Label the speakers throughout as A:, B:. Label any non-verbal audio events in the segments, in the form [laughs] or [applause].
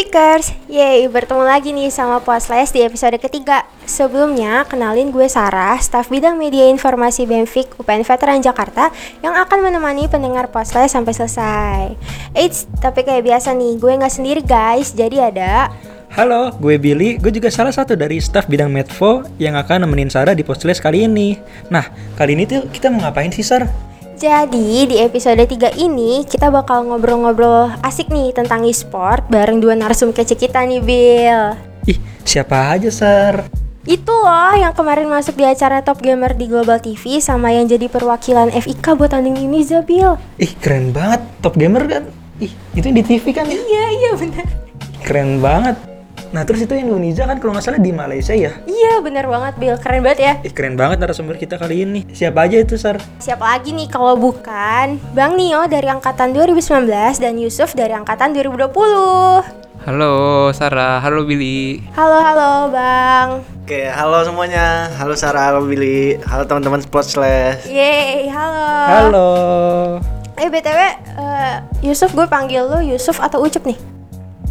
A: Benfikers, yeay bertemu lagi nih sama Posles di episode ketiga Sebelumnya, kenalin gue Sarah, staf bidang media informasi Benfik UPN Veteran Jakarta Yang akan menemani pendengar Posles sampai selesai Eits, tapi kayak biasa nih, gue nggak sendiri guys Jadi ada
B: Halo, gue Billy. Gue juga salah satu dari staf bidang Medfo yang akan nemenin Sarah di Postles kali ini. Nah, kali ini tuh kita mau ngapain sih, Sar?
A: Jadi di episode 3 ini kita bakal ngobrol-ngobrol asik nih tentang e-sport bareng dua narsum kece kita nih Bill
B: Ih, siapa aja, Sar?
A: Itu loh yang kemarin masuk di acara Top Gamer di Global TV sama yang jadi perwakilan FIK buat tanding ini Zabil
B: Ih, keren banget. Top gamer kan? Ih, itu di TV kan?
A: Iya iya bener
B: Keren banget. Nah, terus itu Indonesia kan kalau nggak salah di Malaysia ya?
A: Iya bener banget Bill, keren banget ya
B: Ih, keren banget narasumber kita kali ini. Siapa aja itu, Sar?
A: Siapa lagi nih kalau bukan Bang Nio dari angkatan 2019 dan Yusuf dari angkatan 2020
C: Halo Sarah, halo Billy.
A: Halo halo Bang
D: Oke, halo semuanya. Halo Sarah, halo Billy. Halo teman-teman Sport Slash.
A: Yeay halo
B: Halo.
A: Eh BTW eh, Yusuf gue panggil lu Yusuf atau Ucup nih?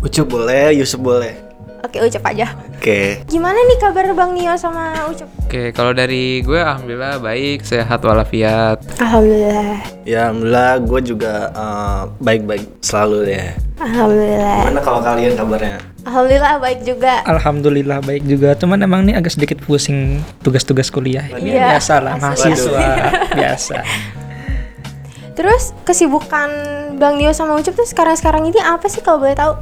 D: Ucup boleh, Yusuf boleh.
A: Oke Ucup aja
D: Oke.
A: Gimana nih kabar Bang Nio sama Ucup?
C: Oke, kalau dari gue alhamdulillah baik, sehat walafiat.
A: Alhamdulillah
D: Ya, alhamdulillah gue juga eh, baik-baik selalu deh.
A: Alhamdulillah
D: Gimana kalau kalian kabarnya?
A: Alhamdulillah baik juga
B: Alhamdulillah baik juga. Cuman emang nih agak sedikit pusing tugas-tugas kuliah. Ini
A: Iya.
B: biasa lah, mahasiswa [laughs] biasa.
A: Terus kesibukan Bang Nio sama Ucup tuh sekarang-sekarang ini apa sih kalau boleh tahu?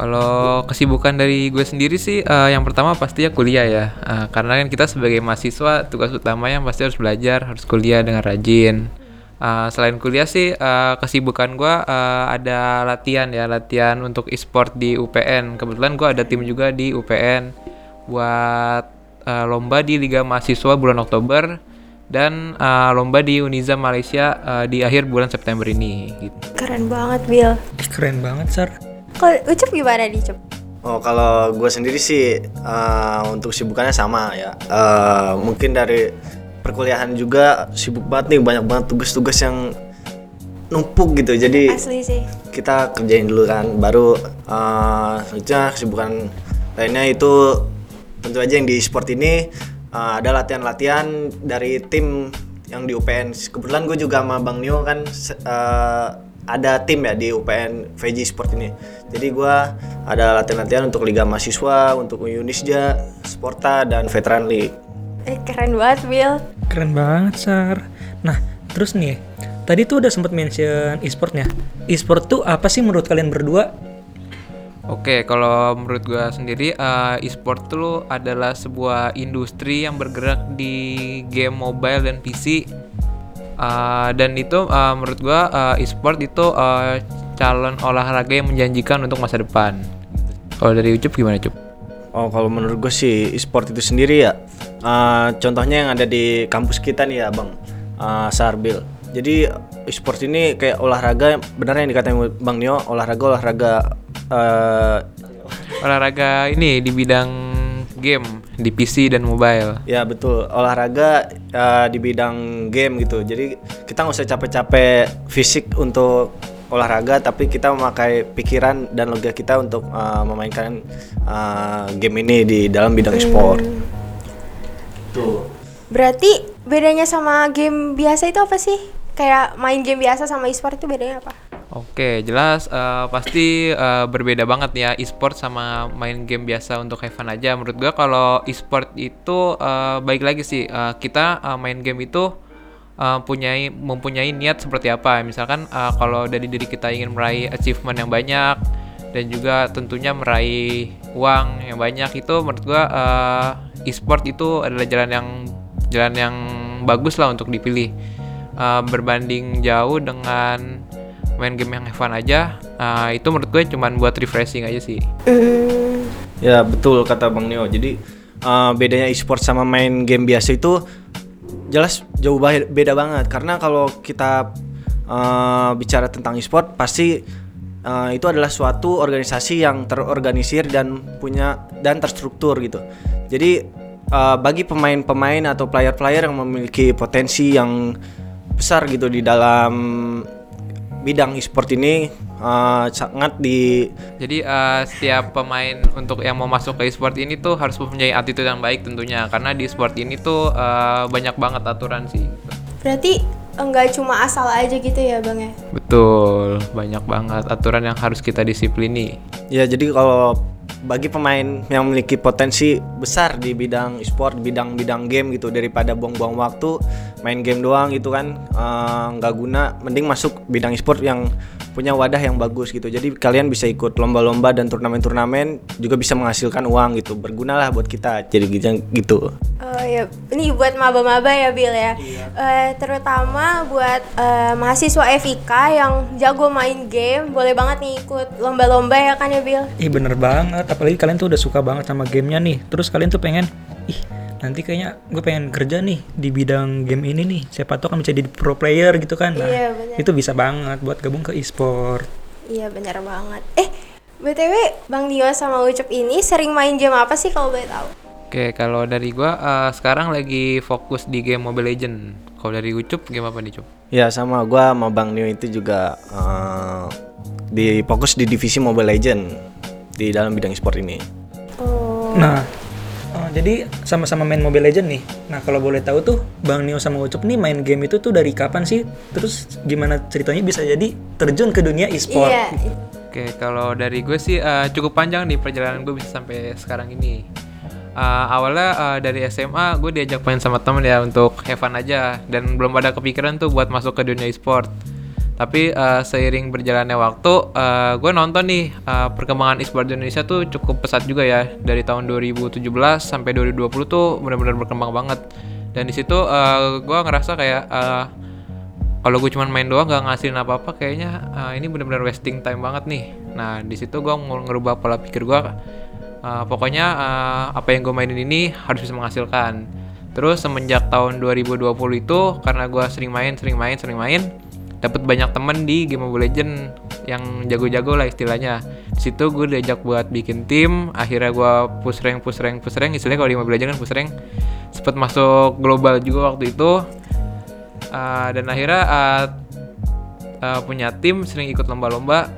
C: Kalau kesibukan dari gue sendiri sih, eh, yang pertama pasti ya kuliah ya. Eh, karena kan kita sebagai mahasiswa, tugas utamanya pasti harus belajar, harus kuliah dengan rajin. Eh, selain kuliah sih, eh, kesibukan gue eh, ada latihan ya, latihan untuk e-sport di UPN. Kebetulan gue ada tim juga di UPN buat eh, lomba di Liga Mahasiswa bulan Oktober dan eh, lomba di Uniza Malaysia eh, di akhir bulan September ini. Gitu.
A: Keren banget Bill
B: keren banget, Sar.
A: Kalau Ucup gimana nih Ucup?
D: Oh, kalau gue sendiri sih eh, untuk sibukannya sama ya. Eh, mungkin dari perkuliahan juga sibuk banget nih, banyak banget tugas-tugas yang numpuk gitu. Jadi
A: Asli sih
D: kita kerjain dulu kan baru eh selanjutnya kesibukan lainnya itu tentu aja yang di sport ini eh, ada latihan-latihan dari tim yang di UPN kebetulan gue juga sama Bang Nio kan eh, ada tim ya di UPN VJ Sport ini jadi gue ada latihan-latihan untuk Liga Mahasiswa untuk Unisja Sporta dan Veteran League
A: Eh keren banget Bill
B: Keren banget, Sar. Nah, terus nih, tadi tuh udah sempet mention e-sportnya. E-sport tuh apa sih menurut kalian berdua?
C: Oke, kalau menurut gua sendiri eh, e-sport itu adalah sebuah industri yang bergerak di game mobile dan PC. Eh, dan itu eh, menurut gua eh, e-sport itu eh, calon olahraga yang menjanjikan untuk masa depan. Kalau dari Ucup gimana, Cup?
D: Oh kalau menurut gue sih e-sport itu sendiri ya eh, Contohnya yang ada di kampus kita nih ya bang eh, Sarbil Jadi e-sport ini kayak olahraga Benar yang dikatain Bang Nio Olahraga-olahraga eh,
C: Olahraga ini di bidang game di PC dan mobile.
D: Ya betul olahraga eh, di bidang game gitu Jadi kita nggak usah capek-capek fisik untuk olahraga Tapi kita memakai pikiran dan logika kita untuk eh, memainkan eh, game ini di dalam bidang e-sport Tuh
A: Berarti bedanya sama game biasa itu apa sih? Kayak main game biasa sama e-sport itu bedanya apa?
C: Oke, jelas eh, pasti eh, berbeda banget ya e-sport sama main game biasa untuk have fun aja. Menurut gua kalau e-sport itu eh, baik lagi sih eh, kita eh, main game itu eh, punyai mempunyai niat seperti apa. Misalkan eh, kalau dari diri kita ingin meraih achievement yang banyak dan juga tentunya meraih uang yang banyak itu menurut gua eh, e-sport itu adalah jalan yang jalan yang bagus lah untuk dipilih. Eh, berbanding jauh dengan main game yang have fun aja uh, itu menurut gue cuman buat refreshing aja sih
A: Hmm,
D: Ya betul kata Bang Nio. Jadi eh, bedanya e-sport sama main game biasa itu jelas jauh beda banget. Karena kalau kita eh, bicara tentang e-sport pasti eh, itu adalah suatu organisasi yang terorganisir dan punya dan terstruktur gitu. Jadi eh, bagi pemain-pemain atau player-player yang memiliki potensi yang besar gitu di dalam bidang e-sport ini eh, sangat di
C: Jadi eh, setiap pemain untuk yang mau masuk ke e-sport ini tuh harus mempunyai attitude yang baik tentunya karena di sport ini tuh eh, banyak banget aturan sih.
A: Berarti enggak cuma asal aja gitu ya bang ya?
C: Betul, banyak banget aturan yang harus kita disiplini.
D: Ya jadi kalau bagi pemain yang memiliki potensi besar di bidang e-sport, bidang-bidang game gitu daripada buang-buang waktu main game doang gitu kan eh, nggak guna, mending masuk bidang e-sport yang punya wadah yang bagus gitu. Jadi kalian bisa ikut lomba-lomba dan turnamen-turnamen juga bisa menghasilkan uang gitu. Bergunalah buat kita. Jadi gitu. gitu.
A: Oh ya, ini buat maba-maba ya Bill ya. Eh, terutama buat eh, mahasiswa FIK yang jago main game, boleh banget nih ikut lomba-lomba ya kan ya Bill?
B: Ih bener banget, apalagi kalian tuh udah suka banget sama gamenya nih. Terus kalian tuh pengen, ih nanti kayaknya gue pengen kerja nih di bidang game ini nih. Siapa tahu kan bisa jadi pro player gitu kan. Nah,
A: Iya, bener.
B: itu bisa banget buat gabung ke e-sport.
A: Iya benar banget. Eh, btw Bang Dio sama Ucup ini sering main game apa sih kalau boleh tahu?
C: Oke, kalau dari gua eh, sekarang lagi fokus di game Mobile Legend. Kalau dari Ucup game apa nih, Cup?
D: Ya sama gua sama Bang Nio itu juga eh, di fokus di divisi Mobile Legend di dalam bidang e-sport ini.
A: Oh,
B: Nah, eh, jadi sama-sama main Mobile Legend nih. Nah, kalau boleh tahu tuh Bang Nio sama Ucup nih main game itu tuh dari kapan sih? Terus gimana ceritanya bisa jadi terjun ke dunia e-sport?
A: iya.
C: Oke, kalau dari gue sih eh, cukup panjang nih perjalanan gue bisa sampai sekarang ini. Eh, awalnya eh, dari SMA gue diajak main sama temen ya untuk have fun aja dan belum ada kepikiran tuh buat masuk ke dunia e-sport. Tapi eh, seiring berjalannya waktu, eh, gue nonton nih eh, perkembangan e-sport di Indonesia tuh cukup pesat juga ya. Dari tahun 2017 sampai 2020 tuh benar-benar berkembang banget. Dan di situ eh, gue ngerasa kayak eh, kalau gue cuma main doang gak ngasilin apa apa kayaknya uh, ini bener-bener wasting time banget nih nah di situ gue mau ngerubah pola pikir gue uh, pokoknya uh, apa yang gue mainin ini harus bisa menghasilkan terus semenjak tahun 2020 itu karena gue sering main sering main sering main dapat banyak temen di game Mobile Legend yang jago-jago lah istilahnya. Di situ gue diajak buat bikin tim akhirnya gue push rank push rank push rank istilahnya kalau di Mobile Legend kan push rank sempet masuk global juga waktu itu. Uh, dan akhirnya uh, uh, punya tim sering ikut lomba-lomba.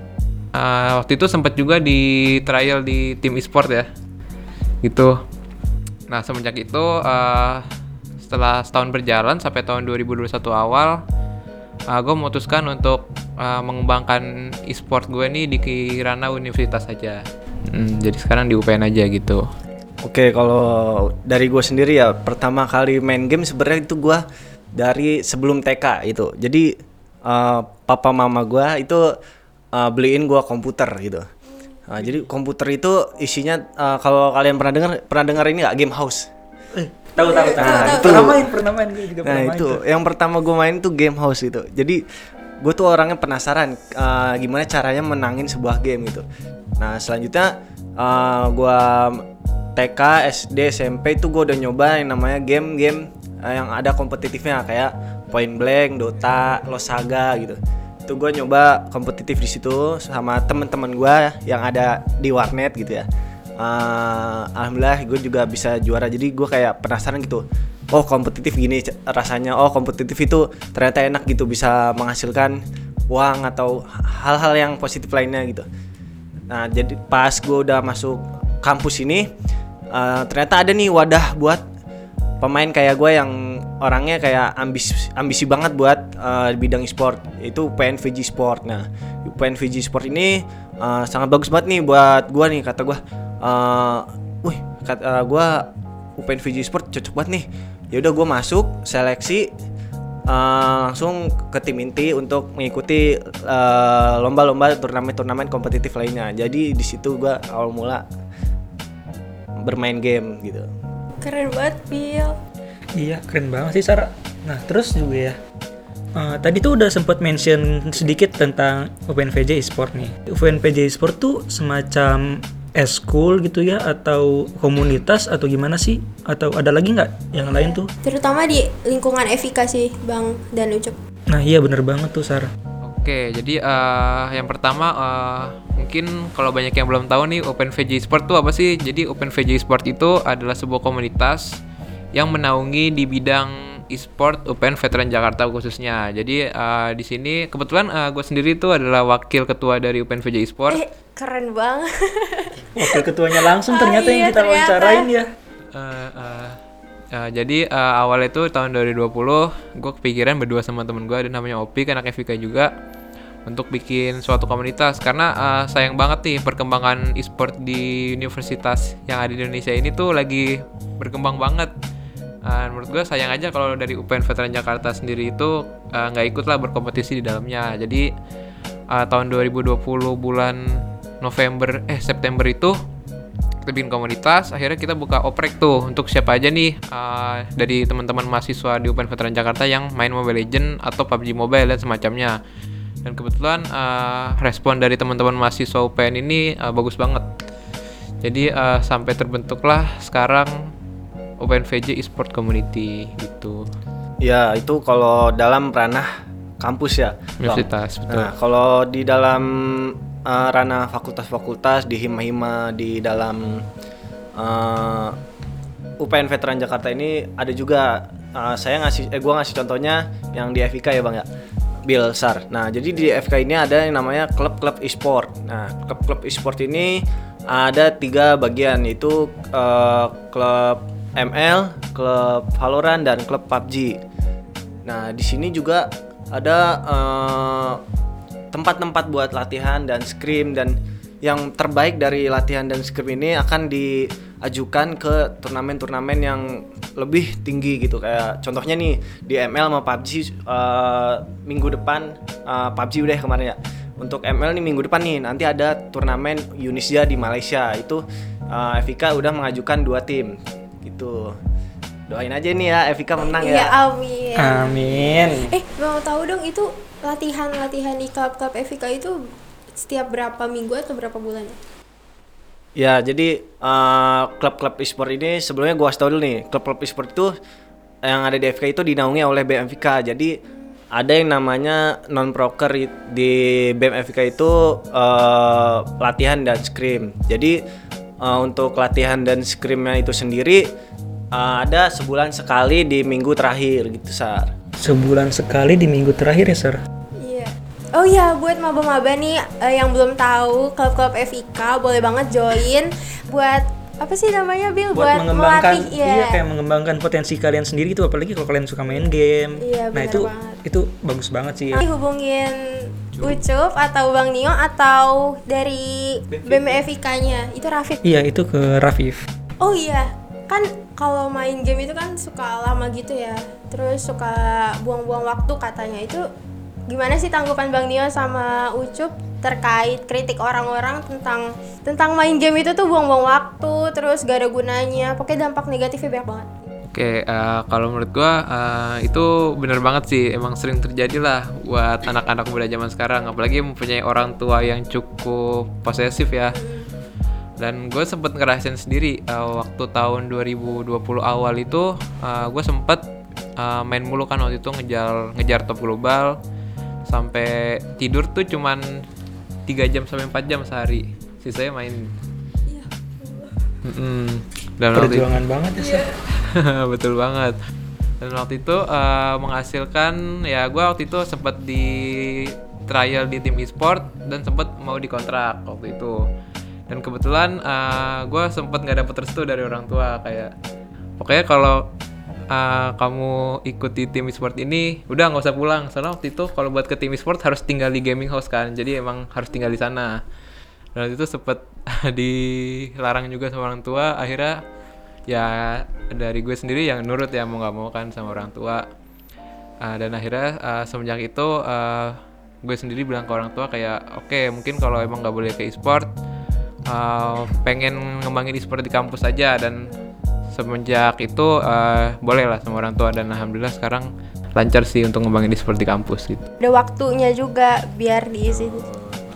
C: Uh, waktu itu sempat juga di trial di tim e-sport ya. Gitu. Nah semenjak itu uh, setelah setahun berjalan sampai tahun 2021 awal uh, gue memutuskan untuk uh, mengembangkan e-sport gue nih di Kirana Universitas saja Hmm, jadi sekarang di UPN aja gitu
D: Oke, kalau dari gue sendiri ya pertama kali main game sebenarnya itu gue dari sebelum TK itu. Jadi eh, papa mama gue itu eh, beliin gue komputer gitu. Nah, jadi komputer itu isinya eh, kalau kalian pernah dengar pernah dengar ini nggak game house?
B: Eh, tahu tahu tahu.
D: Nah, itu.
B: Pernah main, pernah main gue juga
D: Nah
B: pernah main
D: itu
B: tuh.
D: yang pertama gue main tuh game house itu. Jadi gue tuh orangnya penasaran eh, gimana caranya menangin sebuah game gitu. Nah selanjutnya eh, gue TK, SD, SMP itu gue udah nyoba yang namanya game-game eh, yang ada kompetitifnya kayak Point Blank, Dota, Lost Saga gitu. Itu gue nyoba kompetitif di situ sama temen-temen gue yang ada di warnet gitu ya. Eh, alhamdulillah gue juga bisa juara. Jadi gue kayak penasaran gitu. Oh kompetitif gini rasanya. Oh kompetitif itu ternyata enak gitu bisa menghasilkan uang atau hal-hal yang positif lainnya gitu. Nah jadi pas gue udah masuk kampus ini eh, ternyata ada nih wadah buat pemain kayak gue yang orangnya kayak ambisi ambisi banget buat di bidang e-sport itu PNVG Sport. Nah PNVG Sport ini eh, sangat bagus banget nih buat gue nih kata gue eh wih kata gue UPNVG Sport cocok banget nih ya udah gue masuk seleksi eh, langsung ke tim inti untuk mengikuti eh, lomba-lomba turnamen-turnamen kompetitif lainnya jadi di situ gue awal mula bermain game gitu
A: Keren banget, Bill.
B: Iya, keren banget sih Sarah. Nah, terus juga ya. eh, tadi tuh udah sempat mention sedikit tentang UPNVJ e-sport nih. UPNVJ e-sport tuh semacam eskul gitu ya atau komunitas atau gimana sih? Atau ada lagi nggak yang lain tuh?
A: Terutama di lingkungan FIK sih, Bang dan Ucup.
B: Nah, iya bener banget tuh Sarah.
C: Oke, jadi eh, yang pertama eh, mungkin kalau banyak yang belum tahu nih OpenVJ Sport itu apa sih? Jadi OpenVJ Sport itu adalah sebuah komunitas yang menaungi di bidang e-sport UPN Veteran Jakarta khususnya. Jadi eh, di sini kebetulan gue sendiri itu adalah wakil ketua dari UPN VJ e-sport.
A: Eh, keren banget. [laughs]
B: Wakil ketuanya langsung
A: Oh,
B: ternyata
A: iya,
B: yang kita
A: ternyata.
B: wawancarain ya.
C: Eh, eh, eh, jadi eh, awalnya itu tahun 2020 gue kepikiran berdua sama temen gue ada namanya Opi kan anak FIK juga untuk bikin suatu komunitas karena eh, sayang banget nih perkembangan e-sport di universitas yang ada di Indonesia ini tuh lagi berkembang banget. Eh, menurut gue sayang aja kalau dari UPN Veteran Jakarta sendiri itu eh, nggak ikut lah berkompetisi di dalamnya. Jadi eh, tahun 2020 bulan November eh September itu kita bikin komunitas akhirnya kita buka oprek tuh untuk siapa aja nih uh, dari teman-teman mahasiswa di UPN Veteran Jakarta yang main Mobile Legend atau PUBG Mobile dan semacamnya dan kebetulan uh, respon dari teman-teman mahasiswa UPN ini uh, bagus banget jadi uh, sampai terbentuklah sekarang UPN VJ Esport Community gitu
D: Ya itu kalau dalam ranah kampus ya.
C: Universitas betul
D: Nah kalau di dalam eh, ranah fakultas-fakultas di hima-hima di dalam eh, UPN Veteran Jakarta ini ada juga eh, saya ngasih eh gua ngasih contohnya yang di FIK ya bang ya. Bill Sar. Nah, jadi di FK ini ada yang namanya klub-klub e-sport. Nah, klub-klub e-sport ini ada tiga bagian yaitu eh, klub ML, klub Valorant dan klub PUBG. Nah, di sini juga ada eh, tempat-tempat buat latihan dan scrim dan yang terbaik dari latihan dan scrim ini akan diajukan ke turnamen-turnamen yang lebih tinggi gitu. Kayak contohnya nih di ML sama PUBG eh, minggu depan eh, PUBG udah kemarin ya. Untuk ML nih minggu depan nih nanti ada turnamen Unisya di Malaysia. Itu FIK udah mengajukan dua tim gitu doain aja nih ya FIK menang
A: Iya,
D: ya
A: amin.
B: Amin.
A: Eh, mau tahu dong itu latihan-latihan di klub-klub FIK itu setiap berapa minggu atau berapa bulan?
D: Ya, jadi eh, klub-klub e-sport ini sebelumnya gua kasih tau dulu nih, klub-klub e-sport itu yang ada di FK itu dinaungi oleh BMFK. Jadi ada yang namanya non proker di BMFK itu eh, latihan dan scrim. Jadi eh, untuk latihan dan scrimnya itu sendiri eh, ada sebulan sekali di minggu terakhir gitu, Sar.
B: Sebulan sekali di minggu terakhir ya, Sir.
A: Iya. Oh iya, buat maba-maba nih eh, yang belum tahu klub-klub FIK boleh banget join buat apa sih namanya Bill
B: buat, mengembangkan
A: melatih
B: iya kayak mengembangkan potensi kalian sendiri itu apalagi kalau kalian suka main game
A: Iya,
B: nah itu
A: banget.
B: itu bagus banget sih ya.
A: Hubungin Ucup atau Bang Nio atau dari BMFIK-nya itu Rafif.
B: iya itu ke Rafif
A: Oh iya, kan kalau main game itu kan suka lama gitu ya. Terus suka buang-buang waktu katanya. Itu gimana sih tanggapan Bang Nio sama Ucup terkait kritik orang-orang tentang tentang main game itu tuh buang-buang waktu, terus gak ada gunanya. Pokoknya dampak negatifnya banyak banget.
C: Oke, eh, kalau menurut gua eh, itu bener banget sih, emang sering terjadi lah buat anak-anak muda zaman sekarang, apalagi mempunyai orang tua yang cukup posesif ya. Dan gue sempet ngerasain sendiri eh, waktu tahun 2020 awal itu, gue sempet eh, main mulu kan waktu itu ngejar ngejar top global, sampai tidur tuh cuman 3 jam sampai 4 jam sehari, sisanya main. Mm-mm. Dan waktu itu-
B: perjuangan banget ya Sir. [laughs]
C: betul banget. Dan waktu itu eh, menghasilkan ya gue waktu itu sempat di trial di tim e-sport dan sempat mau dikontrak waktu itu. Dan kebetulan gue sempat nggak dapet restu dari orang tua kayak pokoknya kalau eh, kamu ikuti tim e-sport ini udah nggak usah pulang. Soalnya waktu itu kalau buat ke tim e-sport harus tinggal di gaming house kan jadi emang harus tinggal di sana dan itu sempet [laughs] dilarang juga sama orang tua. Akhirnya ya dari gue sendiri yang nurut ya mau nggak mau kan sama orang tua. Ah, dan akhirnya ah, semenjak itu ah, gue sendiri bilang ke orang tua kayak oke mungkin kalau emang nggak boleh ke e-sport ah, pengen ngembangin e-sport di kampus aja. Dan semenjak itu ah, boleh lah sama orang tua. Dan alhamdulillah sekarang lancar sih untuk ngembangin e-sport di kampus gitu.
A: Ada waktunya juga biar diisi.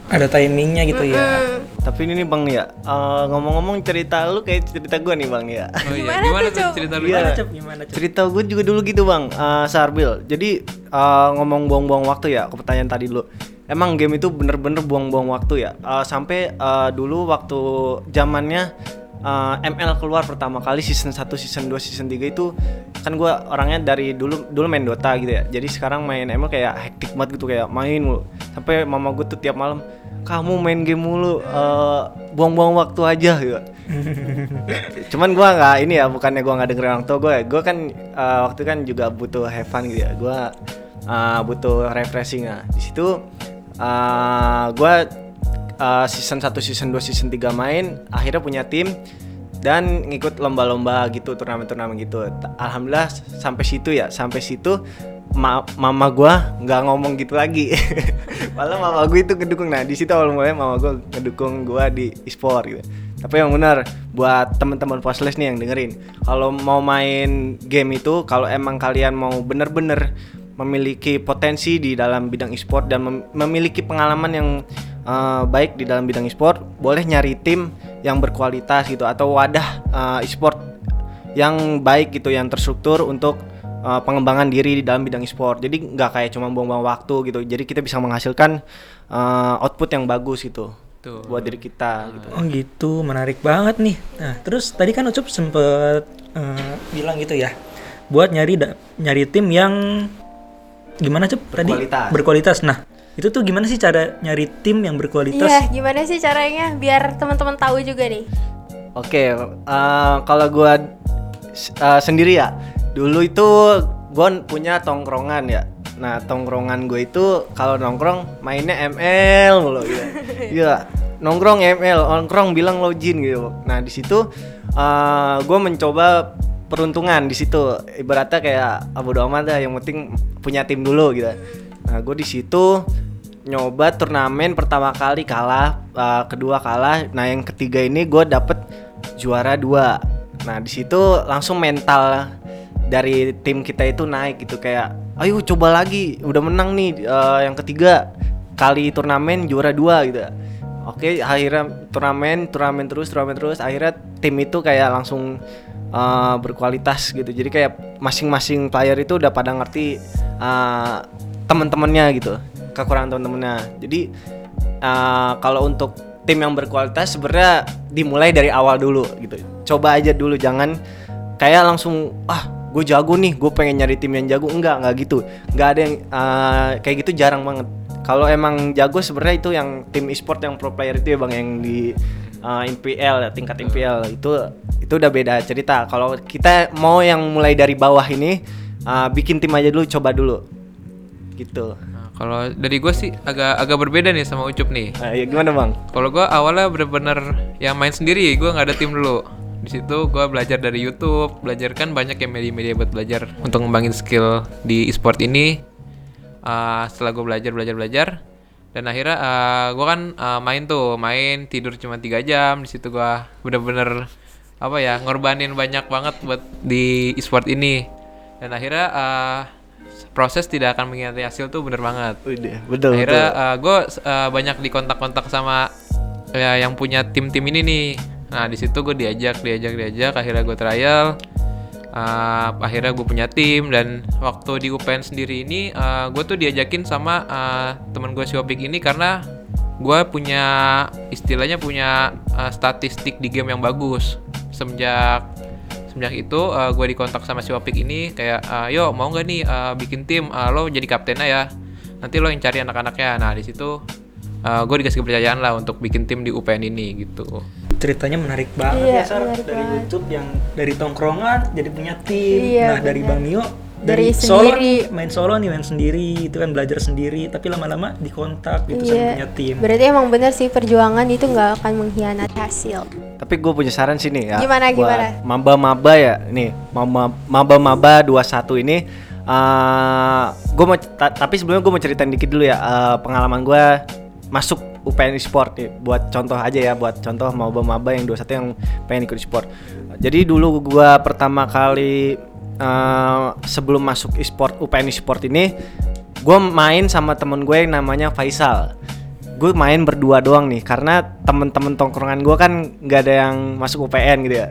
B: Ada timingnya gitu ya
A: Hmm.
D: Tapi ini nih Bang ya, eh, ngomong-ngomong cerita lu kayak cerita gua nih Bang ya.
C: oh iya
A: Gimana
C: gimana
A: tuh,
C: cerita lu
D: Iya.
B: gimana Cep? gimana Cep?
D: Cerita gue juga dulu gitu bang, eh, Sarbil. Jadi eh, ngomong buang-buang waktu ya, ke pertanyaan tadi dulu. Emang game itu bener-bener buang-buang waktu ya. Eh, sampai eh, dulu waktu zamannya eh, ML keluar pertama kali season 1, season 2, season 3 itu kan gue orangnya dari dulu dulu main Dota gitu ya. Jadi sekarang main ML kayak hektik banget gitu kayak main mulu. Sampai mama gue tuh tiap malam kamu main game mulu eh, buang-buang waktu aja gitu. [laughs] Cuman gue nggak ini ya bukannya gue nggak dengerin orang tua gue gue kan eh, waktu kan juga butuh have fun gitu ya. Gue eh, butuh refreshing nah di situ eh, gue eh, season 1 season 2 season 3 main akhirnya punya tim dan ngikut lomba-lomba gitu turnamen-turnamen gitu. Alhamdulillah sampai situ ya. Sampai situ ma- mama gua nggak ngomong gitu lagi. [laughs] Malah mama gue itu ngedukung. Nah di situ awal mulanya mama gua ngedukung gua di e-sport gitu. Tapi yang benar buat teman-teman posles nih yang dengerin kalau mau main game itu kalau emang kalian mau bener-bener memiliki potensi di dalam bidang e-sport dan mem- memiliki pengalaman yang uh, baik di dalam bidang e-sport, boleh nyari tim yang berkualitas gitu atau wadah uh, e-sport yang baik gitu, yang terstruktur untuk uh, pengembangan diri di dalam bidang e-sport. Jadi nggak kayak cuma buang-buang waktu gitu. Jadi kita bisa menghasilkan uh, output yang bagus gitu
C: Tuh.
D: buat diri kita gitu.
B: Oh gitu, menarik banget nih. Nah, terus tadi kan Ucup sempet eh, bilang gitu ya, buat nyari da- nyari tim yang gimana Cup tadi?
D: Berkualitas.
B: Berkualitas. Nah, itu tuh gimana sih cara nyari tim yang berkualitas?
A: Iya, gimana sih caranya biar teman-teman tahu juga nih?
D: Oke, eh, kalau gua s- eh, sendiri ya, dulu itu gua punya tongkrongan ya. Nah, tongkrongan gue itu kalau nongkrong mainnya ML mulu gitu. [laughs] Iya, nongkrong ML, nongkrong bilang login gitu. Nah, di situ eh gue mencoba peruntungan di situ. Ibaratnya kayak abu amat dah, yang penting punya tim dulu gitu. Nah, gue di situ nyoba turnamen pertama kali kalah, eh, kedua kalah. Nah, yang ketiga ini gue dapet juara dua. Nah, di situ langsung mental dari tim kita itu naik gitu kayak, ayo coba lagi, udah menang nih eh, yang ketiga kali turnamen juara dua gitu. Oke, akhirnya turnamen, turnamen terus, turnamen terus. Akhirnya tim itu kayak langsung eh, berkualitas gitu. Jadi kayak masing-masing player itu udah pada ngerti eh, teman-temannya gitu, kekurangan teman-temannya. Jadi eh, kalau untuk tim yang berkualitas sebenarnya dimulai dari awal dulu gitu. Coba aja dulu, jangan kayak langsung ah gue jago nih, gue pengen nyari tim yang jago. Enggak, enggak gitu. Enggak ada yang eh, kayak gitu jarang banget. Kalau emang jago sebenarnya itu yang tim e-sport yang pro player itu ya bang yang di uh, MPL ya, tingkat MPL itu itu udah beda cerita. Kalau kita mau yang mulai dari bawah ini uh, bikin tim aja dulu, coba dulu, gitu.
C: Nah, kalau dari gue sih agak agak berbeda nih sama Ucup nih.
D: Nah, ya gimana bang?
C: Kalau gue awalnya bener-bener yang main sendiri, gue nggak ada tim dulu. Di situ gue belajar dari YouTube, belajar kan banyak ya media-media buat belajar untuk ngembangin skill di e-sport ini. Uh, setelah gue belajar, belajar, belajar, dan akhirnya uh, gue kan uh, main tuh, main tidur cuma tiga jam. Di situ gue bener-bener apa ya ngorbanin banyak banget buat di e-sport ini. Dan akhirnya uh, proses tidak akan mengkhianati hasil tuh bener banget.
D: Udah, betul
C: akhirnya
D: betul.
C: gue banyak di kontak-kontak sama ya yang punya tim-tim ini nih. Nah di situ gue diajak diajak diajak. Akhirnya gue trial Uh, akhirnya gue punya tim. Dan waktu di UPN sendiri ini gue tuh diajakin sama uh, teman gue si Opik ini karena gue punya istilahnya punya uh, statistik di game yang bagus semenjak semenjak itu gue dikontak sama si Opik ini kayak uh, yo mau nggak nih uh, bikin tim uh, lo jadi kaptennya ya nanti lo yang cari anak-anaknya nah di situ uh, gue dikasih kepercayaan lah untuk bikin tim di UPN ini gitu
B: Ceritanya menarik banget
A: Iya,
B: ya Sar
A: menarik
B: dari
A: banget.
B: YouTube yang dari tongkrongan jadi punya tim.
A: Iya,
B: nah, dari
A: benar.
B: Bang Nio
A: Dari
B: solo
A: sendiri.
B: nih, main solo nih main sendiri itu kan belajar sendiri tapi lama-lama dikontak gitu sama
A: Iya.
B: punya tim.
A: Berarti emang bener sih perjuangan itu nggak akan mengkhianati hasil.
D: Tapi gue punya saran sini ya.
A: Gimana,
D: buat
A: gimana?
D: Maba-maba ya, nih maba- maba-maba 21 ini. eh gue mau, ta- tapi sebelumnya gue mau ceritain dikit dulu ya eh, pengalaman gue masuk UPN e-sport nih. Buat contoh aja ya, buat contoh maba-maba yang 21 yang pengen ikut e-sport. Jadi dulu gue pertama kali eh, sebelum masuk e-sport UPN e-sport ini, gue main sama temen gue yang namanya Faisal. Gue main berdua doang nih karena temen-temen tongkrongan gue kan nggak ada yang masuk UPN gitu ya.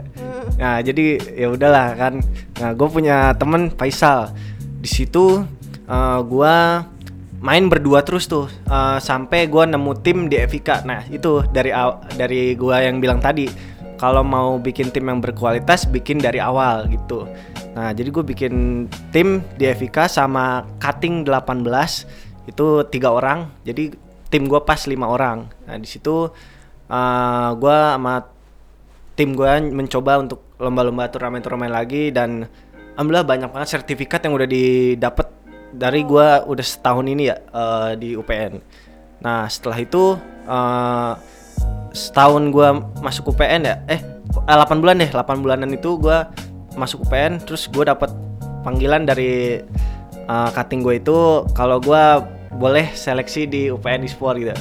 D: Nah jadi ya udahlah kan. Nah gue punya temen Faisal. Di situ eh, gue main berdua terus tuh eh, sampai gue nemu tim di Evika nah itu dari dari gue yang bilang tadi kalau mau bikin tim yang berkualitas bikin dari awal gitu Nah, jadi gue bikin tim di FIK sama cutting 18 itu tiga orang. Jadi tim gue pas lima orang. Nah, di situ uh, gue sama tim gue mencoba untuk lomba-lomba turnamen-turnamen lagi dan alhamdulillah banyak banget sertifikat yang udah didapat dari gue udah setahun ini ya uh, di UPN. Nah, setelah itu uh, setahun gue masuk UPN ya, eh 8 bulan deh, 8 bulanan itu gue masuk UPN, terus gue dapat panggilan dari uh, cutting gue itu kalau gue boleh seleksi di UPN sport gitu.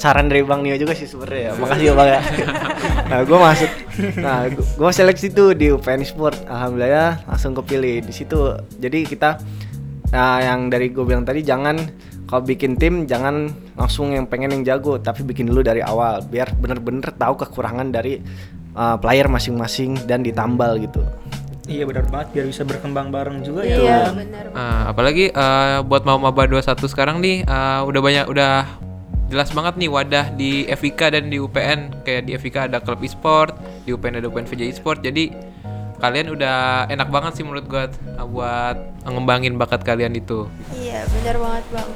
D: Saran dari Bang Nio juga sih sebenarnya ya. Makasih ya Bang ya. [laughs] nah, gue masuk. Nah, gue seleksi tuh di UPN Sport. Alhamdulillah langsung kepilih di situ. Jadi kita nah yang dari gue bilang tadi jangan kalau bikin tim jangan langsung yang pengen yang jago tapi bikin dulu dari awal biar bener-bener tahu kekurangan dari uh, player masing-masing dan ditambal gitu
B: Iya benar banget biar bisa berkembang bareng juga
A: Iya,
B: ya.
A: benar.
C: Ah, apalagi eh, buat mau maba 21 sekarang nih eh, udah banyak udah jelas banget nih wadah di FIK dan di UPN kayak di FIK ada klub e-sport, di UPN ada UPN VJ e-sport. Jadi kalian udah enak banget sih menurut gua eh, buat ngembangin bakat kalian itu.
A: Iya, benar banget, Bang.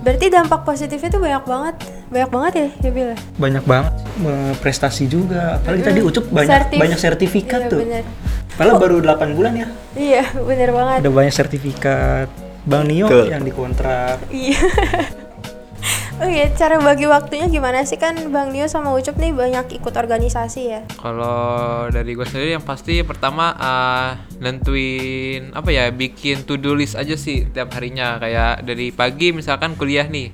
A: Berarti dampak positifnya tuh banyak banget. Banyak banget ya, ya Bil?
B: Banyak banget eh, prestasi juga. Apalagi tadi Ucup banyak
A: Sertif-
B: banyak sertifikat
A: iya,
B: tuh.
A: bener.
B: Padahal baru 8 bulan ya.
A: Iya, [laughs] benar banget.
B: Ada banyak sertifikat. Bang Nio
D: Betul.
B: yang dikontrak.
A: Iya. [laughs] Oh iya, cara bagi waktunya gimana sih? Kan Bang Nio sama Ucup nih banyak ikut organisasi ya?
C: Kalau dari gue sendiri yang pasti pertama eh, nentuin apa ya bikin to do list aja sih tiap harinya. Kayak dari pagi misalkan kuliah nih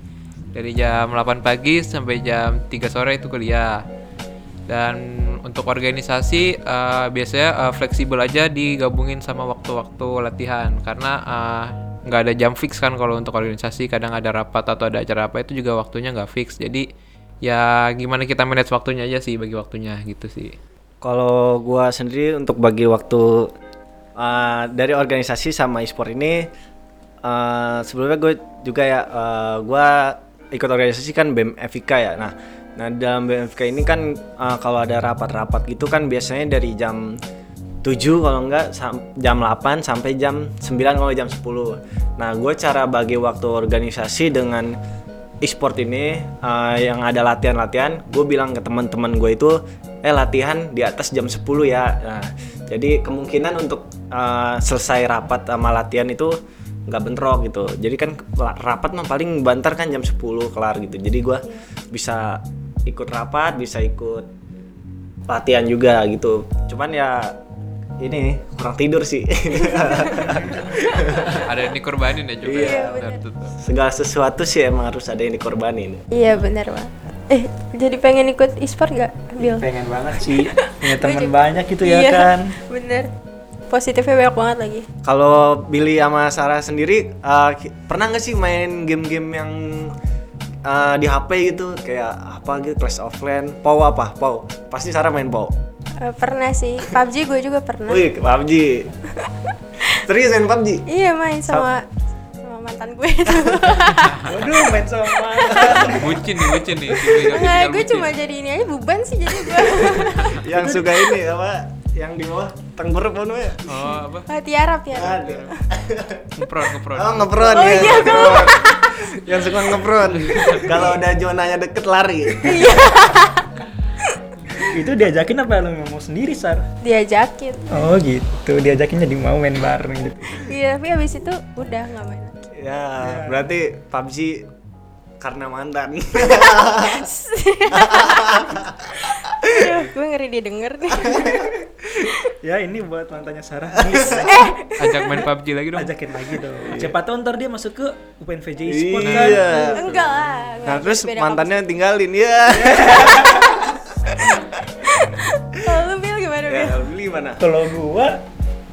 C: dari jam 8 pagi sampai jam 3 sore itu kuliah. Dan untuk organisasi eh, biasanya eh, fleksibel aja digabungin sama waktu-waktu latihan. Karena eh, nggak ada jam fix kan kalau untuk organisasi kadang ada rapat atau ada acara apa itu juga waktunya nggak fix jadi ya gimana kita manage waktunya aja sih bagi waktunya gitu sih
D: Kalau gua sendiri untuk bagi waktu uh, dari organisasi sama e-sport ini uh, sebelumnya gue juga ya uh, gua ikut organisasi kan BEM FIK ya. Nah, nah dalam BEM ini kan uh, kalau ada rapat-rapat gitu kan biasanya dari jam 7 kalau enggak jam 8 sampai jam 9 kalau jam 10. Nah, gue cara bagi waktu organisasi dengan e-sport ini uh, yang ada latihan-latihan, gue bilang ke teman-teman gue itu, eh latihan di atas jam 10 ya. Nah, jadi kemungkinan untuk uh, selesai rapat sama latihan itu nggak bentrok gitu. Jadi kan rapat mah paling banter kan jam 10 kelar gitu. Jadi gue bisa ikut rapat, bisa ikut latihan juga gitu. Cuman ya ini kurang tidur sih. [laughs]
C: ada yang dikorbanin ya juga
D: Iya,
C: Benar tuh.
D: Segala sesuatu sih emang harus ada yang dikorbanin.
A: Iya, benar Bang. Eh, jadi pengen ikut e-sport gak, Bil?
B: Pengen banget sih. [laughs] Punya teman banyak gitu ya
A: Iya,
B: kan. [laughs]
A: Bener. Positifnya banyak banget lagi.
D: Kalau Billy sama Sarah sendiri uh, pernah nggak sih main game-game yang uh, di HP gitu kayak apa gitu Clash of Clans, POW apa? POW. Pasti Sarah main POW.
A: Eh, pernah sih. PUBG gue juga pernah.
D: Wih, PUBG. [laughs] Serius main PUBG?
A: Iya, main sama sama mantan gue itu. [laughs]
B: Waduh, main sama.
C: bucin nih bucin nih
A: Enggak, gue
C: bucin.
A: cuma jadi ini aja beban sih jadi gue. [laughs]
D: yang suka ini apa? Yang di bawah tengkurap apa namanya?
C: oh apa
A: Ah, tiarap ya.
C: Ngepron ngepron
D: Oh, ngepron
A: Oh,
D: ya.
A: iya,
D: yang suka ngepron. Kalau udah zonanya deket lari.
B: Itu diajakin apa lu mau sendiri, Sar?
A: Diajakin.
B: Oh gitu, diajakin jadi mau main bareng gitu.
A: Iya, tapi habis itu udah nggak main lagi.
D: Ya, berarti PUBG karena mantan. [laughs]
A: Aduh, gue ngeri didengar nih.
B: Ya ini buat mantannya Sarah. [laughs]
C: ajak main PUBG lagi dong
B: Ajakin lagi dong. Siapa tahu ntar dia masuk ke UPNVJ Sport kan.
D: iya.
A: Enggak lah.
D: Nah, terus mantannya tinggalin ya.
A: kampus. [laughs]
D: ya, beli mana?
B: Kalau gua,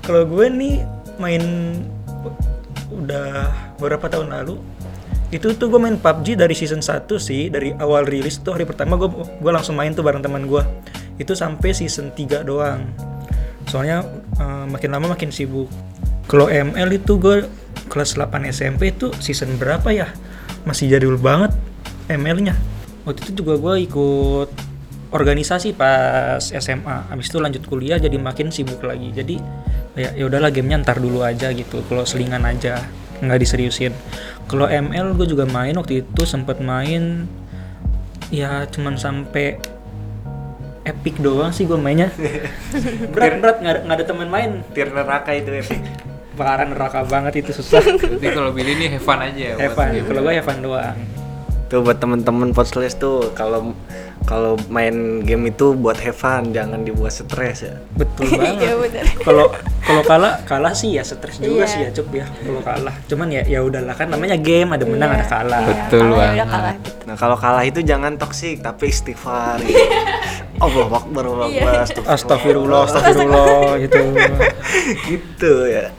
B: kalau gue nih main udah beberapa tahun lalu itu tuh gue main PUBG dari season 1 sih dari awal rilis tuh hari pertama gue gua langsung main tuh bareng teman gue itu sampai season 3 doang. Soalnya eh, makin lama makin sibuk. Kalau ML itu gue kelas 8 SMP itu season berapa ya? Masih jadul banget ML-nya waktu itu juga gue ikut organisasi pas SMA habis itu lanjut kuliah jadi makin sibuk lagi. Jadi ya ya udahlah gamenya ntar dulu aja gitu. Kalau selingan aja nggak diseriusin. Kalau ML gue juga main waktu itu sempet main ya cuman sampai epic doang sih gue mainnya. [laughs] Berat berat nggak ada, nggak ada teman main.
D: Tier neraka itu epic.
B: parah neraka banget itu susah.
C: Jadi kalau Billy ini have fun aja ya. game.
B: kalau gue Evan doang
D: Tuh buat temen-temen Podsales tuh kalau kalau main game itu buat have fun, jangan dibuat stres ya.
B: betul [laughs]
A: Iya
B: banget kalau kalau kalah kalah sih ya stres juga
A: Iya.
B: sih ya cup ya kalau kalah cuman ya ya udahlah kan namanya game ada menang
A: Iya.
B: ada kalah
C: Betul
A: Kalah ya
C: banget.
A: kalah gitu.
D: Nah kalau kalah itu jangan toksik tapi istighfar. [laughs] Allah Akbar, Allah
A: Iya.
D: Akbar,
B: astagfirullah astagfirullah gitu [laughs]
D: gitu ya.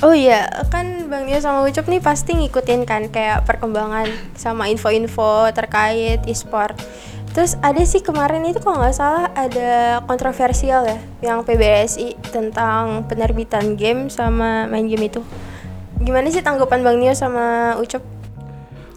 A: Oh iya, kan Bang Nio sama Ucup nih pasti ngikutin kan kayak perkembangan sama info-info terkait e-sport. Terus ada sih kemarin itu kalau nggak salah ada kontroversial ya yang PBSI tentang penerbitan game sama main game itu. Gimana sih tanggapan Bang Nio sama Ucup?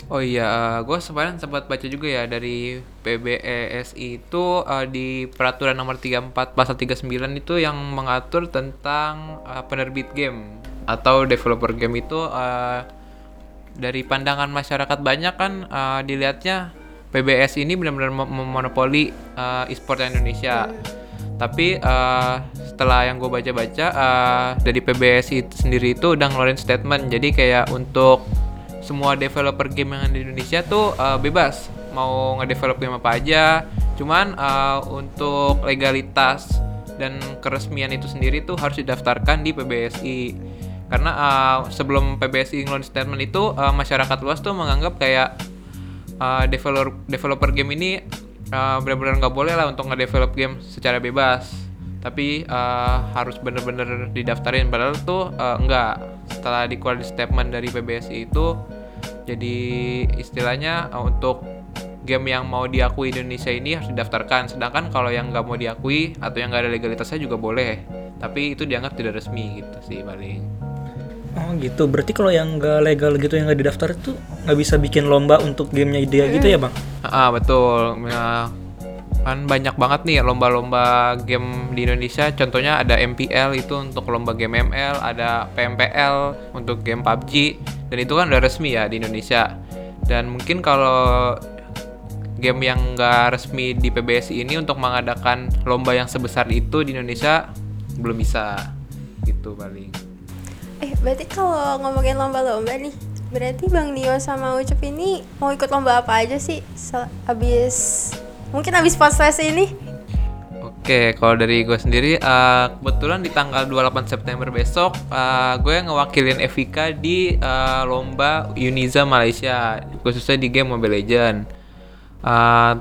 C: Oh iya, gue kemarin sempat baca juga ya dari PBESI itu eh, di peraturan nomor 34 pasal 39 itu yang mengatur tentang eh, penerbit game atau developer game itu eh, dari pandangan masyarakat banyak kan eh, dilihatnya PBS ini benar-benar mem- memonopoli eh, e-sport Indonesia. Tapi eh, setelah yang gue baca-baca eh, dari PBS itu sendiri itu udah ngeluarin statement. Jadi kayak untuk semua developer game yang ada di Indonesia tuh eh, bebas mau ngedevelop game apa aja. Cuman eh, untuk legalitas dan keresmian itu sendiri tuh harus didaftarkan di PBSI. Karena eh, sebelum PBSI ngeluarin statement itu eh, masyarakat luas tuh menganggap kayak uh, developer developer game ini uh, benar-benar nggak boleh lah untuk ngedevelop game secara bebas. Tapi uh, harus bener-bener didaftarin. Padahal tuh uh, enggak setelah dikeluarin statement dari PBSI itu jadi istilahnya uh, untuk game yang mau diakui Indonesia ini harus didaftarkan. Sedangkan kalau yang nggak mau diakui atau yang nggak ada legalitasnya juga boleh. Tapi itu dianggap tidak resmi gitu sih paling
B: oh gitu berarti kalau yang nggak legal gitu yang nggak didaftar itu nggak bisa bikin lomba untuk gamenya dia gitu ya bang
C: Ah betul. Ya, kan banyak banget nih lomba-lomba game di Indonesia. Contohnya ada MPL itu untuk lomba game ML, ada PMPL untuk game PUBG dan itu kan udah resmi ya di Indonesia. Dan mungkin kalau game yang nggak resmi di PBSI ini untuk mengadakan lomba yang sebesar itu di Indonesia belum bisa gitu paling.
A: Eh, berarti kalau ngomongin lomba-lomba nih, berarti Bang Nio sama Ucup ini mau ikut lomba apa aja sih? Sel- abis mungkin abis podcast ini?
C: Oke, kalau dari gue sendiri, eh, kebetulan di tanggal 28 September besok, eh, gue ngewakilin Evika di eh, lomba Uniza Malaysia, khususnya di game Mobile Legend. Eh,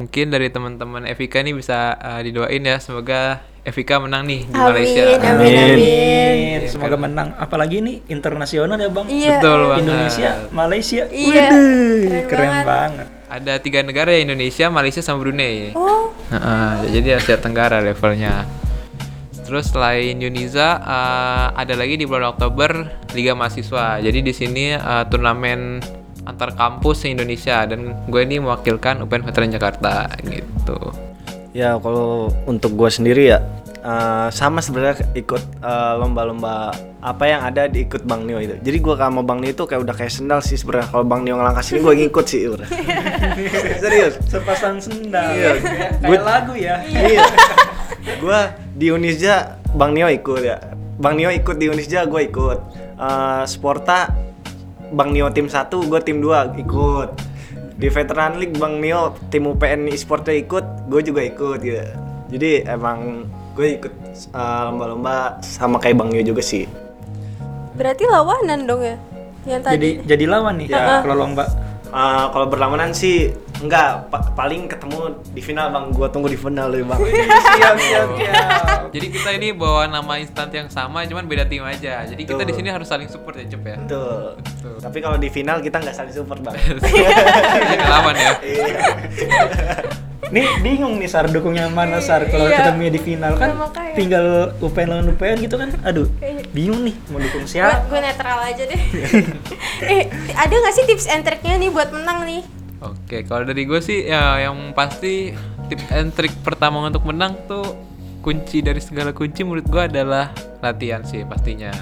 C: mungkin dari teman-teman Evika ini bisa eh, didoain ya, semoga Evika menang nih di Malaysia.
A: Amin, amin, amin.
B: semoga menang apalagi ini internasional ya bang
A: Iya.
C: Betul banget.
B: Indonesia Malaysia
A: Iya,
B: Widih,
A: keren
B: keren,
A: banget.
B: banget.
C: Ada tiga negara ya Indonesia, Malaysia, sama Brunei.
A: Oh,
C: Heeh, jadi Asia Tenggara levelnya. Terus selain Yuniza eh, ada lagi di bulan Oktober Liga Mahasiswa. Jadi di sini eh, turnamen antar kampus se Indonesia dan gue ini mewakilkan UPN Veteran Jakarta gitu.
D: Ya kalau untuk gua sendiri ya eh, sama sebenarnya ikut eh, lomba-lomba apa yang ada diikut Bang Nio itu. Jadi gua sama Bang Nio itu kayak udah kayak sendal sih sebenarnya. Kalau Bang Nio ngelangkah sini gua [laughs] ngikut sih udah. [laughs] Serius.
B: Sepasang sendal.
D: Iya.
B: Kayak lagu ya.
D: Iya. [laughs] gua di Unisja Bang Nio ikut ya. Bang Nio ikut di Unisja gua ikut. Eh, Sporta Bang Nio tim 1, gua tim 2 ikut. Di Veteran League Bang Nio tim UPN e-sportnya ikut, gue juga ikut gitu. Jadi emang gue ikut eh, lomba-lomba sama kayak Bang Nio juga sih.
A: berarti lawanan dong ya? Yang tadi.
B: Jadi jadi lawan nih kalau lomba.
D: Eh, kalau berlawanan sih enggak pa- paling ketemu di final Bang. Gua tunggu di final deh Bang.
B: siap [laughs] siap siap.
C: Jadi kita ini bawa nama instan yang sama cuman beda tim aja. Jadi kita di sini harus saling support ya, Cep ya.
D: Betul. Tapi kalau di final kita nggak saling support Bang. [laughs]
C: Lawan ya.
B: Nih bingung nih Sar dukungnya mana Sar kalau
A: Iya.
B: ketemunya di final kan
A: Nah, makanya.
B: tinggal UPN lawan UPN gitu kan. Aduh, bingung nih mau dukung siapa.
A: gue netral aja deh. [laughs] [laughs] eh, ada nggak sih tips and triknya nih buat menang nih?
C: Oke, kalau dari gue sih ya yang pasti tips and trick pertama untuk menang tuh kunci dari segala kunci menurut gue adalah latihan sih pastinya.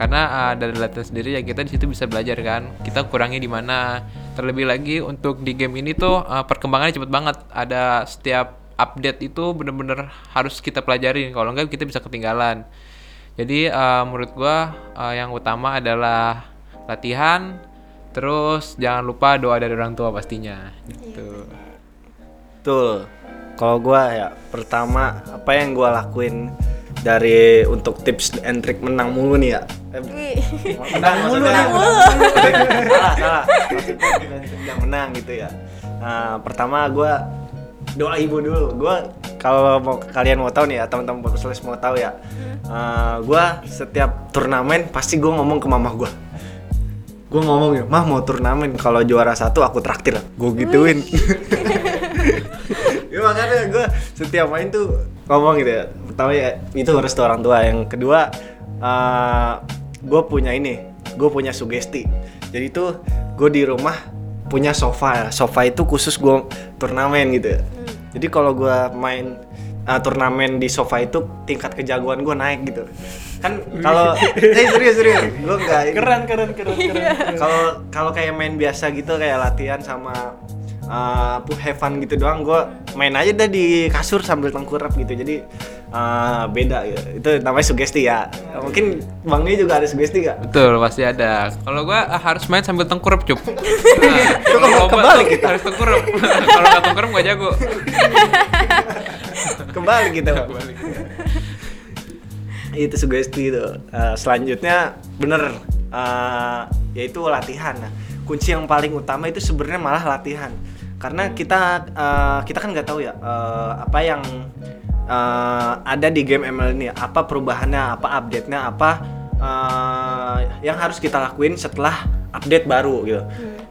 C: Karena uh, dari latihan sendiri ya kita di situ bisa belajar kan. Kita kurangnya di mana. Terlebih lagi untuk di game ini tuh uh, perkembangannya cepet banget. Ada setiap update itu bener-bener harus kita pelajarin. Kalau enggak kita bisa ketinggalan. Jadi uh, menurut gua uh, yang utama adalah latihan, terus jangan lupa doa dari orang tua pastinya. Gitu.
D: Betul. Kalau gua ya pertama apa yang gua lakuin dari untuk tips and trick menang mulu nih ya. Eh, [laughs] menang mulu
A: Menang mulu. [laughs]
D: salah salah maksudnya yang menang gitu ya nah, pertama gue doa ibu dulu gue kalau mau kalian mau tahu nih ya teman-teman Popsles mau tahu ya. Gue setiap turnamen pasti gue ngomong ke mama gue gue ngomong ya mah mau turnamen kalau juara satu aku traktir. Gue gituin. [laughs] Ya makanya gue setiap main tuh ngomong gitu ya. Pertama ya itu harus tuh orang tua. Yang kedua gue punya ini gue punya sugesti. Jadi tuh gue di rumah punya sofa. Sofa itu khusus gue turnamen gitu ya jadi kalau gue main uh, turnamen di sofa itu tingkat kejagoan gue naik gitu. Kan kalau [laughs] eh serius serius. Gue nggak
B: Keren keren keren keren.
D: kalau kalau kayak main biasa gitu kayak latihan sama uh, have fun gitu doang gue main aja dah di kasur sambil tengkurap gitu. Jadi uh, beda ya. itu namanya sugesti ya mungkin bang ini juga ada sugesti gak?
C: Betul, pasti ada. Kalau gua ah, harus main sambil tengkurap, Cup. [laughs] Nah, kalau tuh
D: kita.
C: harus tengkurap. [laughs] kalau nggak tengkurap gak jago. [laughs]
D: kembali kita itu sugesti itu Uh, selanjutnya bener uh, yaitu latihan nah kunci yang paling utama itu sebenarnya malah latihan karena kita uh, kita kan nggak tahu ya uh, apa yang uh, ada di game ML ini. Apa perubahannya apa update nya apa uh, yang harus kita lakuin setelah update baru gitu.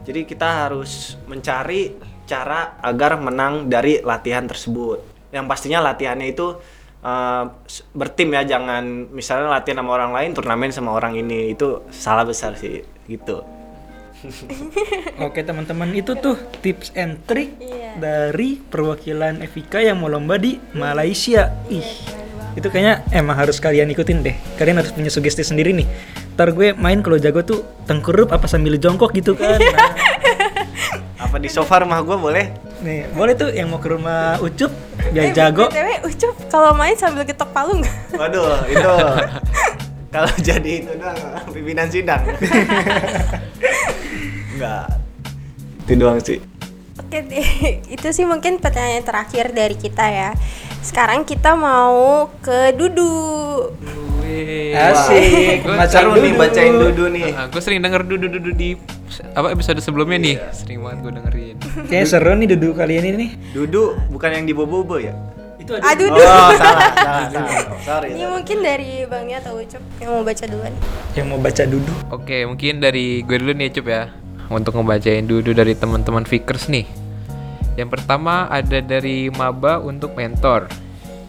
D: Jadi kita harus mencari cara agar menang dari latihan tersebut. Yang pastinya latihannya itu uh, bertim ya jangan misalnya latihan sama orang lain turnamen sama orang ini. Itu salah besar sih gitu [laughs]
B: Oke teman-teman itu tuh tips and trick
A: Iya.
B: dari perwakilan Evika yang mau lomba di Malaysia. Ih, itu kayaknya emang harus kalian ikutin deh. Kalian harus punya sugesti sendiri nih. Ntar gue main kalau jago tuh tengkurup apa sambil jongkok gitu kan. Nah,
D: apa di sofa rumah gue boleh
B: nih boleh tuh yang mau ke rumah Ucup
A: Eh,
B: biar jago.
A: BTW, Ucup kalau main sambil ketok palu nggak?
D: waduh itu [laughs] kalau jadi itu doang pimpinan sidang [laughs] enggak itu doang sih
A: Oke deh, [laughs] itu sih mungkin pertanyaan terakhir dari kita ya. Sekarang kita mau ke Dudu.
C: Wih.
B: Asik,
C: Gua
B: baca
D: seru nih
B: Dudu.
D: bacain dudu nih
C: gue sering denger dudu dudu di apa episode sebelumnya nih. Sering banget gue dengerin.
B: Kayaknya seru nih duduk kalian ini nih.
D: dudu bukan yang di bobo ya
B: Itu ada
A: Aduh,
D: oh
A: Dudu.
D: salah salah [laughs] salah sorry
A: Ini mungkin dari Bangnya atau Ucup yang mau baca duluan.
B: yang mau baca duduk.
C: Oke, mungkin dari gue dulu nih, Cup ya. Untuk ngebacain dudu dari teman-teman Fikers nih. Yang pertama ada dari Maba untuk mentor.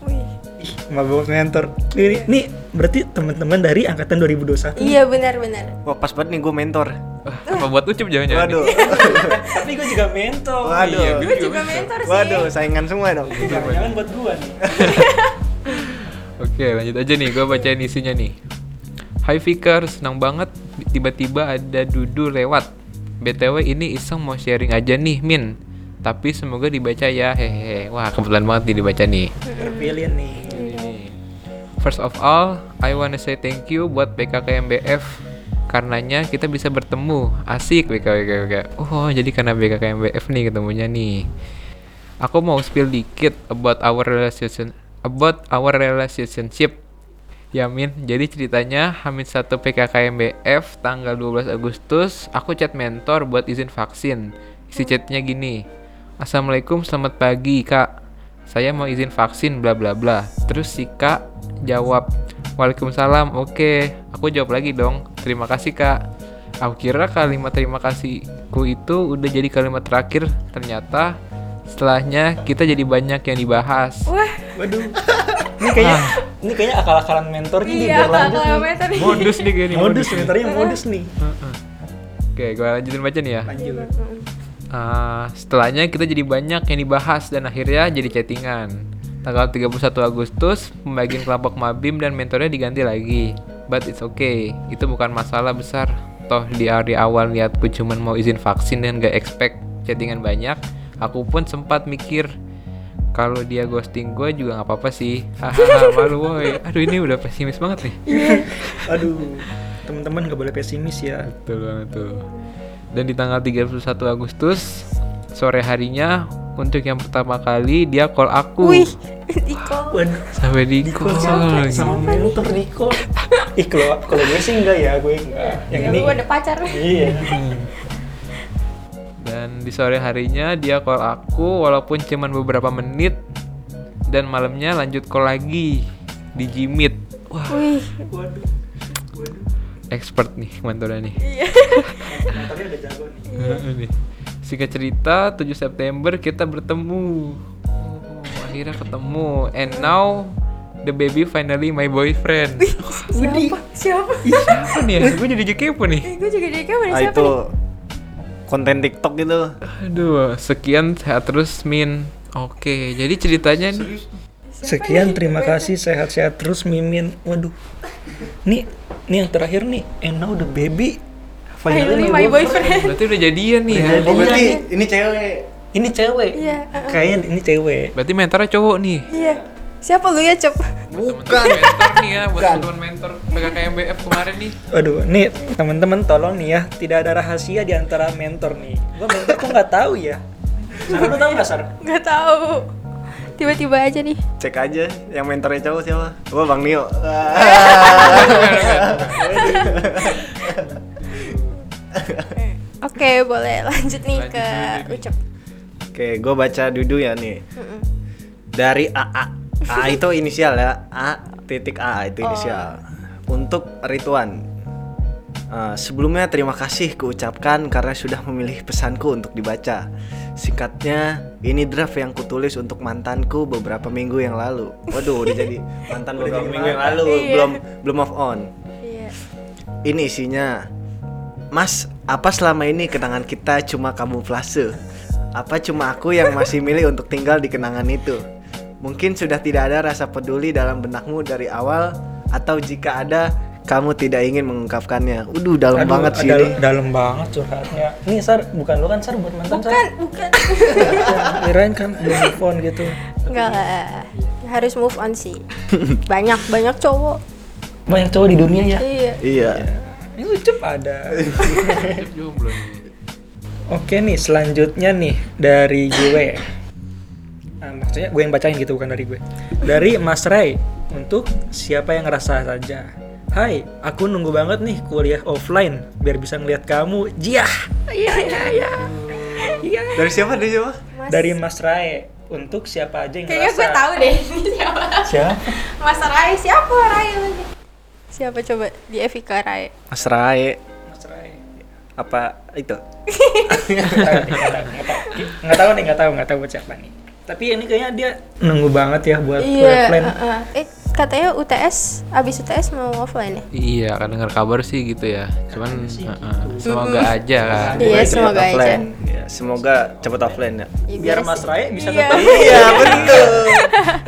A: Wih.
B: Ih, mabuk mentor. Ini, ini berarti teman-teman dari angkatan 2021.
A: Iya benar-benar.
D: wah pas banget nih gue mentor
C: Wah, apa buat Ucup jangan-jangan? nih?
D: waduh [laughs]
B: Tapi gue juga mentor.
D: waduh
C: Iya,
A: Gue juga mentor sih.
D: waduh saingan semua dong
B: Jangan-jangan buat gua nih. [laughs]
C: Oke, lanjut aja nih, gue bacain isinya nih. Hai Fikar, senang banget tiba-tiba ada Dudu lewat. BTW ini iseng mau sharing aja nih, Min. Tapi semoga dibaca ya, hehehe. Wah, kebetulan banget nih dibaca nih.
B: Terpilih nih.
C: First of all, I wanna say thank you buat BKKMBF karenanya kita bisa bertemu. Asik BKKMBF. Oh, jadi karena BKKMBF nih ketemunya nih. Aku mau spill dikit about our relation about our relationship. Ya Min, jadi ceritanya Hamid 1 PKKMBF tanggal 12 Agustus aku chat mentor buat izin vaksin. Isi chatnya gini. Assalamualaikum, selamat pagi kak. Saya mau izin vaksin bla bla bla. Terus si kak jawab, Waalaikumsalam. Oke, aku jawab lagi dong. Terima kasih kak. Aku kira kalimat terima kasihku itu udah jadi kalimat terakhir. Ternyata setelahnya kita jadi banyak yang dibahas.
A: Wah,
B: Waduh. [laughs] Ini kayaknya ini kayaknya akal-akalan mentornya nih
A: iya
B: biar lanjut
A: kalau
B: nih.
C: Modus nih kayak nih.
B: Modus mentornya modus nih.
C: Oke, gue lanjutin baca nih ya.
B: Lanjut.
C: Ah, setelahnya kita jadi banyak yang dibahas dan akhirnya jadi chattingan. Tanggal 31 Agustus, pembagian kelompok Mabim dan mentornya diganti lagi. But it's okay, itu bukan masalah besar. Toh di hari awal liatku cuman mau izin vaksin dan gak expect chattingan banyak. Aku pun sempat mikir kalau dia ghosting gue juga nggak apa-apa sih. [laughs] Hahaha, malu woi. Aduh ini udah pesimis banget nih. [laughs]
B: Aduh, teman-teman nggak boleh pesimis ya.
C: Betul banget tuh. Dan di tanggal 31 Agustus sore harinya untuk yang pertama kali dia call aku.
A: Wih, di call.
C: Sampai di call lagi.
B: sama mentor di call. [laughs] Ih, kalau kalau gue sih enggak ya, gue enggak. Yang
A: Ya,
B: ini
A: lu ada pacar.
B: Iya.
C: Dan di sore harinya dia call aku walaupun cuman beberapa menit dan malamnya lanjut call lagi di Jimit. Wah,
A: Wih,
B: Waduh. Waduh.
C: expert nih mentornya nih.
B: Udah jago nih.
C: Heeh nih. Singkat cerita 7 September kita bertemu. Oh, akhirnya ketemu. And now the baby finally my boyfriend.
A: siapa? Siapa?
C: Siapa nih ya? Gue jadi kepo nih.
A: Eh, gue juga jadi kamu
D: Ah,
A: siapa
D: itu
A: nih?
D: Konten TikTok gitu.
C: Aduh, sekian sehat terus Min. Oke, jadi ceritanya nih
B: Sekian, terima kasih, sehat-sehat terus Mimin. Waduh. Nih, nih yang terakhir nih, and now the baby.
A: Finally my boyfriend.
C: berarti udah jadian nih ya.
D: Oh berarti ini cewek.
B: Ini cewek.
A: Iya,
B: Kayaknya ini cewek.
C: Berarti mentornya cowok nih.
A: Iya. Siapa lu ya, Cep?
C: Bukan mentor nih ya, buat teman mentor PKKMBF kemarin nih.
B: Waduh, nih teman-teman tolong nih ya, tidak ada rahasia di antara mentor nih. Gua mentor kok nggak tahu ya. Sarah lu tahu nggak Sar?
A: Gak tahu. Tiba-tiba aja nih.
D: Cek aja yang mentornya cowok siapa? Gua Bang Nio. [laughs]
A: Oke, boleh lanjut nih
C: Lanjut
A: ke. Ucep.
D: Oke, gue baca dulu ya nih. Dari AA. A [laughs] itu inisial ya. A titik A itu inisial. Untuk Rituan. Eh, sebelumnya terima kasih kuucapkan karena sudah memilih pesanku untuk dibaca. Singkatnya, ini draft yang kutulis untuk mantanku beberapa minggu yang lalu. Waduh, udah jadi [laughs] mantan beberapa minggu yang lalu,
A: Iya.
D: belum belum move on.
A: Iya.
D: Ini isinya Mas, apa selama ini kenangan kita cuma kamuflase? Apa cuma aku yang masih milih untuk tinggal di kenangan itu? Mungkin sudah tidak ada rasa peduli dalam benakmu dari awal Atau jika ada, kamu tidak ingin mengungkapkannya Udah dalam
B: Aduh,
D: banget sih
B: dal-
D: ini
B: Dalam banget curhatnya. Nih Sar, bukan lu kan Sar buat mantan
A: Bukan,
B: Sar?
A: bukan. [laughs]
B: Kirain kan belum move on gitu.
A: Enggak lah. Harus move on sih. Banyak, banyak cowok.
B: Banyak cowok di dunia ya.
A: Iya.
D: Iya
B: Ini ucup ada.
C: Jomblo [laughs] nih.
B: Oke nih, selanjutnya nih dari gue. Nah, maksudnya gue yang bacain gitu bukan dari gue. Dari Mas Ray untuk siapa yang ngerasa saja. Hai, aku nunggu banget nih kuliah offline biar bisa ngeliat kamu. Jiah. Iya iya iya. Iya.
D: Dari siapa? Dari siapa?
A: Mas-
B: Dari Mas Ray untuk siapa aja yang
A: Kayaknya
B: ngerasa.
A: gue tahu deh siapa.
B: Siapa?
A: Mas Rai siapa Rai lagi? Siapa coba di Evika Rai?
D: Mas Rai
B: Mas Rai.
D: Apa itu?
B: Nggak tahu nih, nggak tahu, nggak tahu. Nggak tahu nih, nggak tahu, nggak tahu buat siapa nih. Tapi ini kayaknya dia nunggu banget ya buat kuliah
A: Iya.
B: offline.
A: uh-uh. Eh katanya UTS abis UTS mau offline ya?
C: Iya, kan dengar kabar sih gitu ya. Cuman heeh, semoga aja kan.
A: Iya, semoga aja.
D: offline. Ya, semoga cepat offline ya
A: Ya,
B: Biar. Mas Rai bisa
A: Iya.
B: ketemu.
D: Iya betul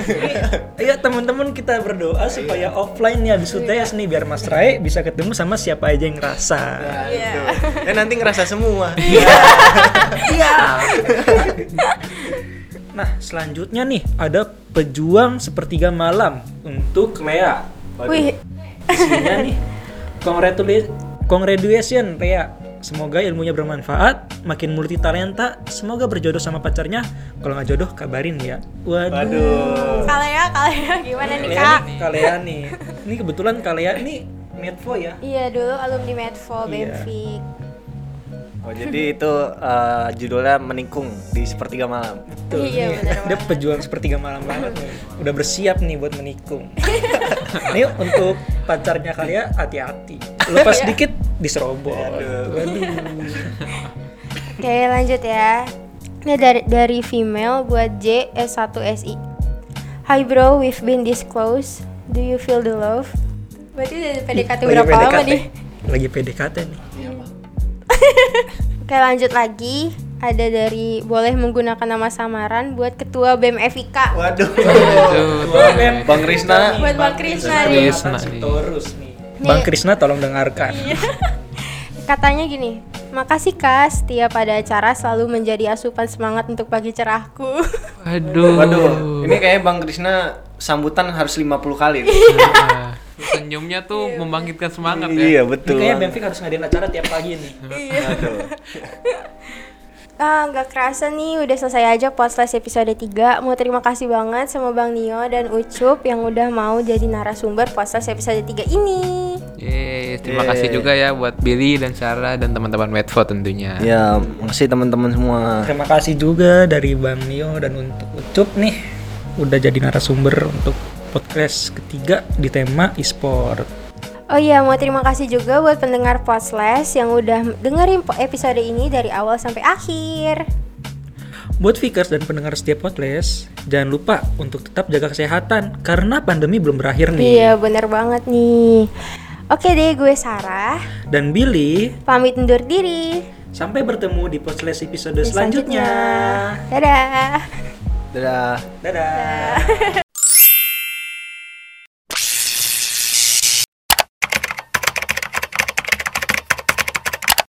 D: [laughs]
B: Iya teman-teman kita berdoa supaya offline nih habis UTS nih biar Mas Rai bisa ketemu sama siapa aja yang ngerasa.
A: Iya.
D: Ya nanti ngerasa semua [laughs] [laughs]
B: Nah selanjutnya nih ada pejuang sepertiga malam untuk Lea.
A: Wih,
B: Isinya nih congratulations, congratulations Lea. Semoga ilmunya bermanfaat, makin multi talenta, semoga berjodoh sama pacarnya. Kalau nggak jodoh kabarin ya. Waduh.
D: Waduh
A: Kalea, Kalea gimana nih kak?
B: nih, Kalea nih. Ini kebetulan Kalea nih Medfo ya.
A: Iya dulu alumni Medfo,
B: Iya.
A: Benfik.
D: Oh jadi itu eh, judulnya menikung di sepertiga malam.
B: Tuh,
A: Iya,
B: nih,
A: bener
B: dia pejuang sepertiga malam banget nih. Udah bersiap nih buat menikung. [laughs] Nih untuk pacarnya kalian hati-hati. Lepas
A: Iya.
B: dikit diserobot. Waduh.
A: Oke lanjut ya. Ini dari dari female buat J S1 SI. Hi bro, we've been this close. Do you feel the love? Berarti udah PDKT berapa lama nih?
B: Lagi PDKT nih.
A: Oke lanjut lagi. ada dari boleh menggunakan nama samaran buat ketua BEM FIK.
D: Waduh.
C: Aduh.
D: Bang Krisna.
A: Buat Bang Krisna nih.
C: Krisna nih.
B: Terus nih. Bang Krisna tolong dengarkan.
A: Katanya gini, makasih Kas, setiap pada acara selalu menjadi asupan semangat untuk pagi cerahku.
C: Waduh.
D: Waduh, ini kayaknya Bang Krisna sambutan harus 50 kali nih.
C: Senyumnya tuh membangkitkan semangat ya.
D: Iya, betul.
B: kayaknya Benfica harus ngadain acara tiap pagi nih.
D: Aduh. [laughs]
A: Ah, nggak kerasa nih, udah selesai aja podcast episode 3. Mau terima kasih banget sama Bang Nio dan Ucup yang udah mau jadi narasumber podcast episode 3 ini.
C: Yeay, terima kasih juga ya buat Billy dan Sarah dan teman-teman Medfo tentunya.
D: Ya, makasih teman-teman semua.
B: Terima kasih juga dari Bang Nio dan untuk Ucup nih udah jadi narasumber untuk podcast ketiga di tema e-sport.
A: Oh iya, mau terima kasih juga buat pendengar Podcast yang udah dengerin episode ini dari awal sampai akhir.
B: Buat Vikers dan pendengar setiap podcast, jangan lupa untuk tetap jaga kesehatan karena pandemi belum berakhir nih.
A: Iya, bener banget nih. Oke deh, gue Sarah.
B: Dan Billy,
A: Pamit undur diri.
B: sampai bertemu di podcast episode selanjutnya.
A: Dadah.
D: Dadah.
B: Dadah. [laughs]